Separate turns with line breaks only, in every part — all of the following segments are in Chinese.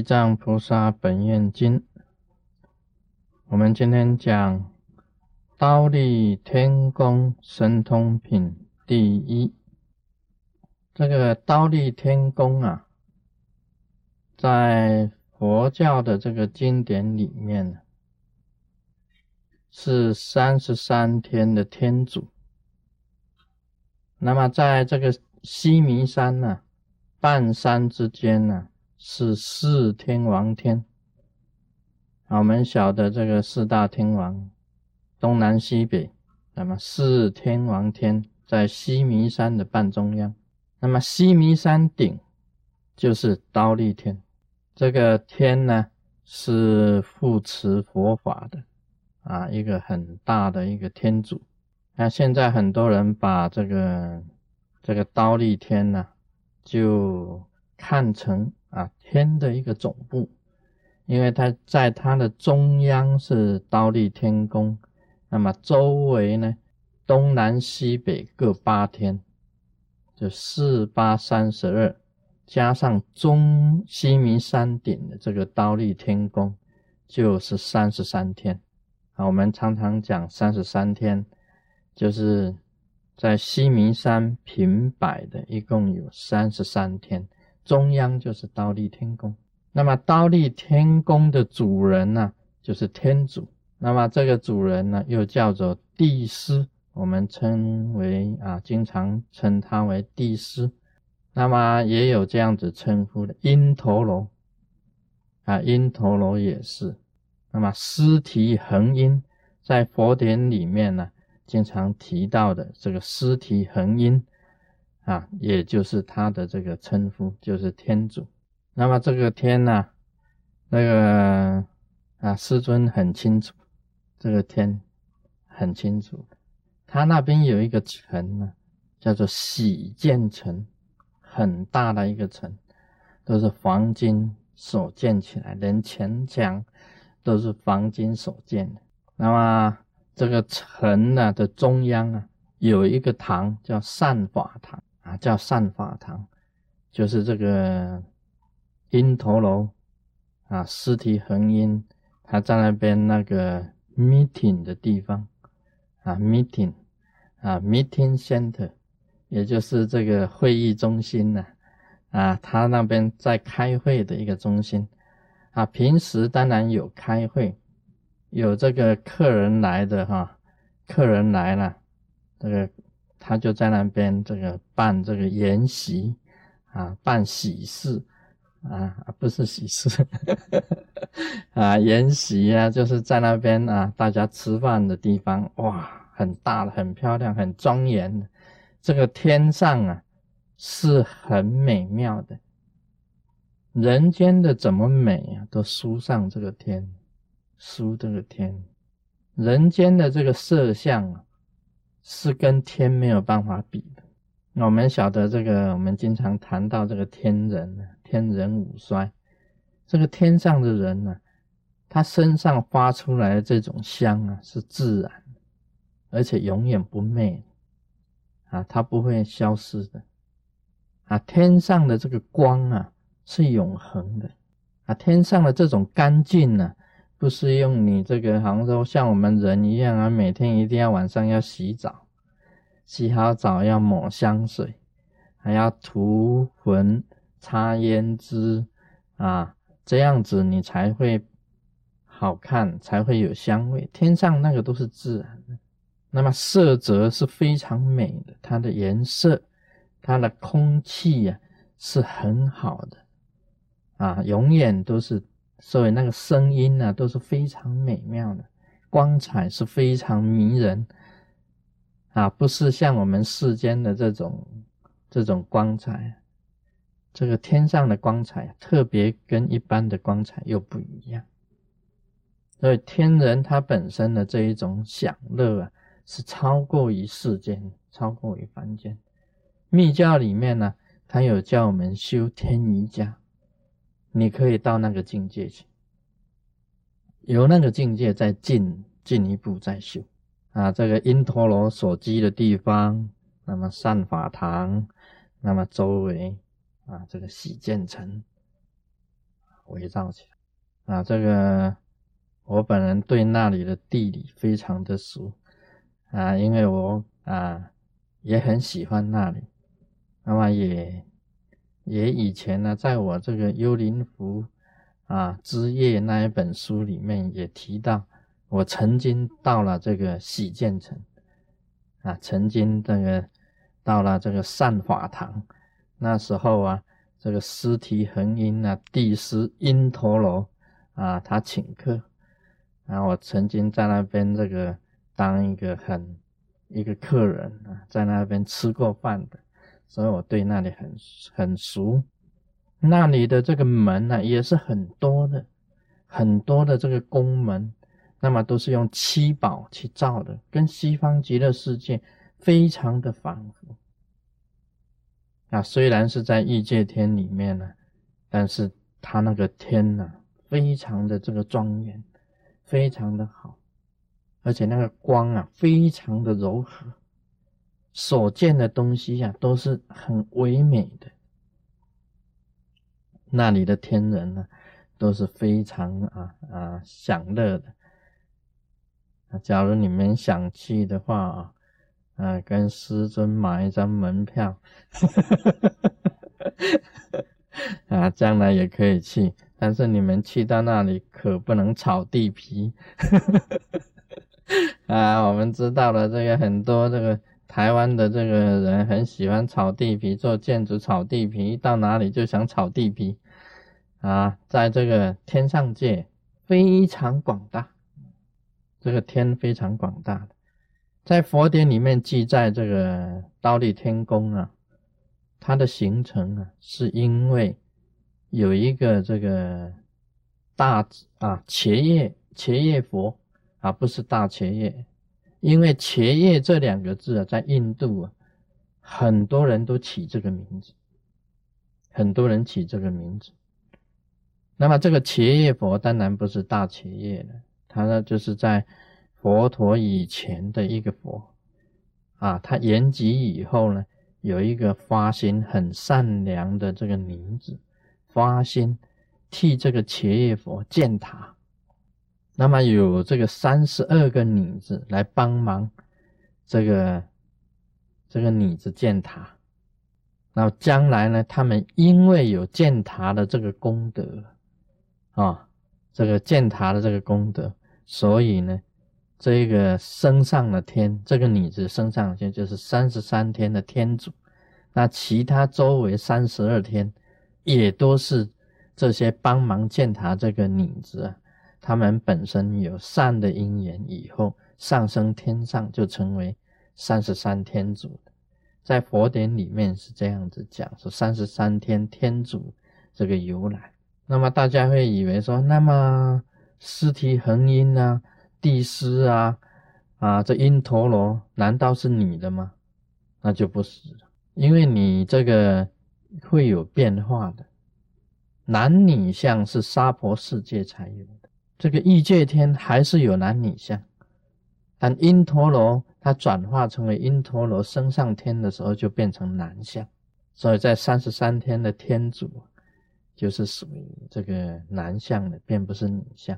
地藏菩萨本愿经，我们今天讲《刀立天宫神通品》第一。这个刀立天宫啊，在佛教的这个经典里面呢，是三十三天的天主。那么在这个西弥山呢，半山之间呢。是四天王天，我们晓得这个四大天王，东南西北，那么四天王天在西弥山的半中央，那么西弥山顶就是刀立天，这个天呢是护持佛法的啊，一个很大的一个天主。那现在很多人把这个这个刀立天呢，就看成。啊，天的一个总部，因为它在它的中央是刀立天宫，那么周围呢，东南西北各八天，就四八三十二，加上中西明山顶的这个刀立天宫，就是三十三天。啊，我们常常讲三十三天，就是在西明山平摆的，一共有三十三天。中央就是刀立天宫，那么刀立天宫的主人呢，就是天主。那么这个主人呢，又叫做帝师，我们称为啊，经常称他为帝师。那么也有这样子称呼的因陀罗啊，因陀罗也是。那么尸体恒因，在佛典里面呢，经常提到的这个尸体恒因。啊，也就是他的这个称呼，就是天主。那么这个天呢，那个啊，师尊很清楚，这个天很清楚。他那边有一个城呢，叫做喜见城，很大的一个城，都是黄金所建起来，连城墙都是黄金所建的。那么这个城呢的中央啊，有一个堂叫善法堂。叫善法堂，就是这个因陀楼啊，尸体恒因，他在那边那个 meeting 的地方啊，meeting 啊，meeting center，也就是这个会议中心呢，啊，他那边在开会的一个中心啊，平时当然有开会，有这个客人来的哈，客人来了，这个。他就在那边这个办这个筵席啊，办喜事啊，不是喜事 啊，筵席啊，就是在那边啊，大家吃饭的地方，哇，很大的，很漂亮，很庄严。这个天上啊，是很美妙的。人间的怎么美啊，都输上这个天，输这个天。人间的这个色相啊。是跟天没有办法比的。那我们晓得这个，我们经常谈到这个天人，天人五衰。这个天上的人呢，他身上发出来的这种香啊，是自然，而且永远不灭啊，它不会消失的啊。天上的这个光啊，是永恒的啊。天上的这种干净呢。不是用你这个，好像说像我们人一样啊，每天一定要晚上要洗澡，洗好澡要抹香水，还要涂魂、擦胭脂啊，这样子你才会好看，才会有香味。天上那个都是自然的，那么色泽是非常美的，它的颜色、它的空气呀是很好的啊，永远都是。所以那个声音呢，都是非常美妙的，光彩是非常迷人啊，不是像我们世间的这种这种光彩，这个天上的光彩特别跟一般的光彩又不一样。所以天人他本身的这一种享乐啊，是超过于世间，超过于凡间。密教里面呢，他有教我们修天瑜伽。你可以到那个境界去，由那个境界再进进一步再修啊。这个因陀罗所居的地方，那么善法堂，那么周围啊，这个喜建城，围绕起来啊。这个我本人对那里的地理非常的熟啊，因为我啊也很喜欢那里，那么也也以前呢，在我这个《幽灵湖》啊之夜那一本书里面也提到，我曾经到了这个喜建城啊，曾经这个到了这个善法堂。那时候啊，这个尸体恒音啊，帝师因陀罗啊，他请客，啊我曾经在那边这个当一个很一个客人啊，在那边吃过饭的，所以我对那里很很熟。那里的这个门呢，也是很多的，很多的这个宫门，那么都是用七宝去造的，跟西方极乐世界非常的仿佛。啊，虽然是在异界天里面呢，但是它那个天呢，非常的这个庄严，非常的好，而且那个光啊，非常的柔和，所见的东西呀，都是很唯美的。那里的天人呢，都是非常啊啊享乐的。假如你们想去的话啊。啊，跟师尊买一张门票，啊，将来也可以去，但是你们去到那里可不能炒地皮，啊，我们知道了，这个很多这个台湾的这个人很喜欢炒地皮，做建筑炒地皮，到哪里就想炒地皮，啊，在这个天上界非常广大，这个天非常广大的。在佛典里面记载，这个刀立天宫啊，它的形成啊，是因为有一个这个大啊伽叶伽叶佛啊，不是大伽叶，因为伽叶这两个字啊，在印度啊，很多人都起这个名字，很多人起这个名字。那么这个伽叶佛当然不是大伽叶了，它呢就是在。佛陀以前的一个佛啊，他圆寂以后呢，有一个发心很善良的这个女子，发心替这个伽叶佛建塔。那么有这个三十二个女子来帮忙这个这个女子建塔。那将来呢，他们因为有建塔的这个功德啊，这个建塔的这个功德，所以呢。这个升上了天，这个女子升上天就是三十三天的天主，那其他周围三十二天也都是这些帮忙建塔这个女子啊，他们本身有善的因缘，以后上升天上就成为三十三天主的，在佛典里面是这样子讲，说三十三天天主这个由来。那么大家会以为说，那么尸体恒阴啊？地师啊，啊，这因陀罗难道是你的吗？那就不是了，因为你这个会有变化的，男女相是娑婆世界才有的，这个异界天还是有男女相，但因陀罗它转化成为因陀罗升上天的时候就变成男相，所以在三十三天的天主就是属于这个男相的，并不是女相。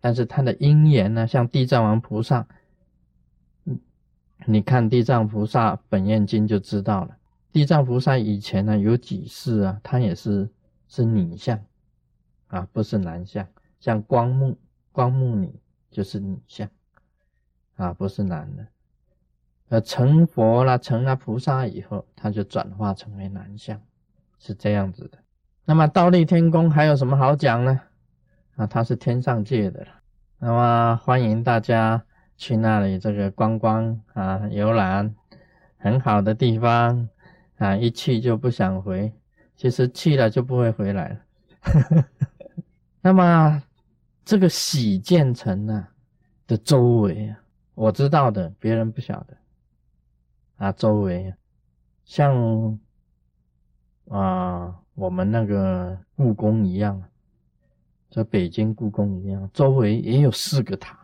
但是他的因缘呢，像地藏王菩萨，嗯，你看地藏菩萨本愿经就知道了。地藏菩萨以前呢有几世啊，他也是是女相啊，不是男相。像光目光目女就是女相啊，不是男的。呃，成佛了，成了菩萨以后，他就转化成为男相，是这样子的。那么倒立天宫还有什么好讲呢？啊，它是天上界的，那么欢迎大家去那里这个观光啊游览，很好的地方啊，一去就不想回，其实去了就不会回来了。那么这个喜建成呢的周围啊，我知道的，别人不晓得啊，周围像啊我们那个故宫一样。这北京故宫一样，周围也有四个塔，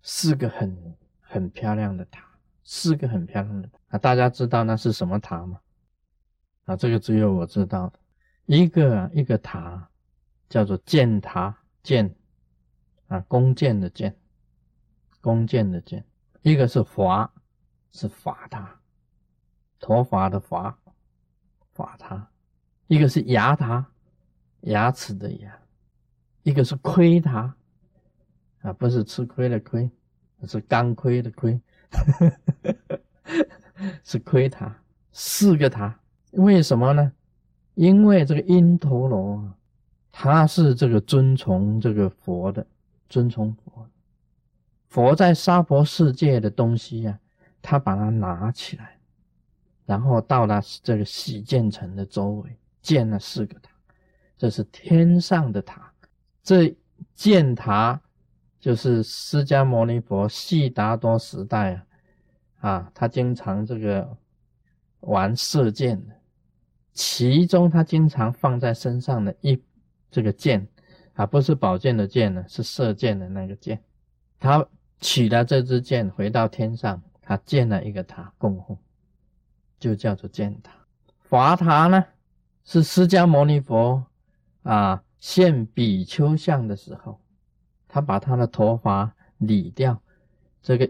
四个很很漂亮的塔，四个很漂亮的塔啊！大家知道那是什么塔吗？啊，这个只有我知道的。一个一个塔叫做建塔建啊，弓箭的箭，弓箭的箭。一个是华，是法塔，陀法的法，法塔。一个是牙塔，牙齿的牙。一个是亏塔，啊，不是吃亏的亏，是钢盔的盔，是亏塔。四个塔，为什么呢？因为这个因陀罗啊，他是这个遵从这个佛的，遵从佛。佛在娑婆世界的东西呀，他把它拿起来，然后到了这个喜建城的周围建了四个塔，这是天上的塔。这建塔就是释迦牟尼佛悉达多时代啊，啊，他经常这个玩射箭的，其中他经常放在身上的一这个箭啊，不是宝剑的剑呢，是射箭的那个箭，他。取了这支箭，回到天上，他建了一个塔供奉，就叫做建塔。华塔呢，是释迦牟尼佛啊现比丘像的时候，他把他的头发理掉，这个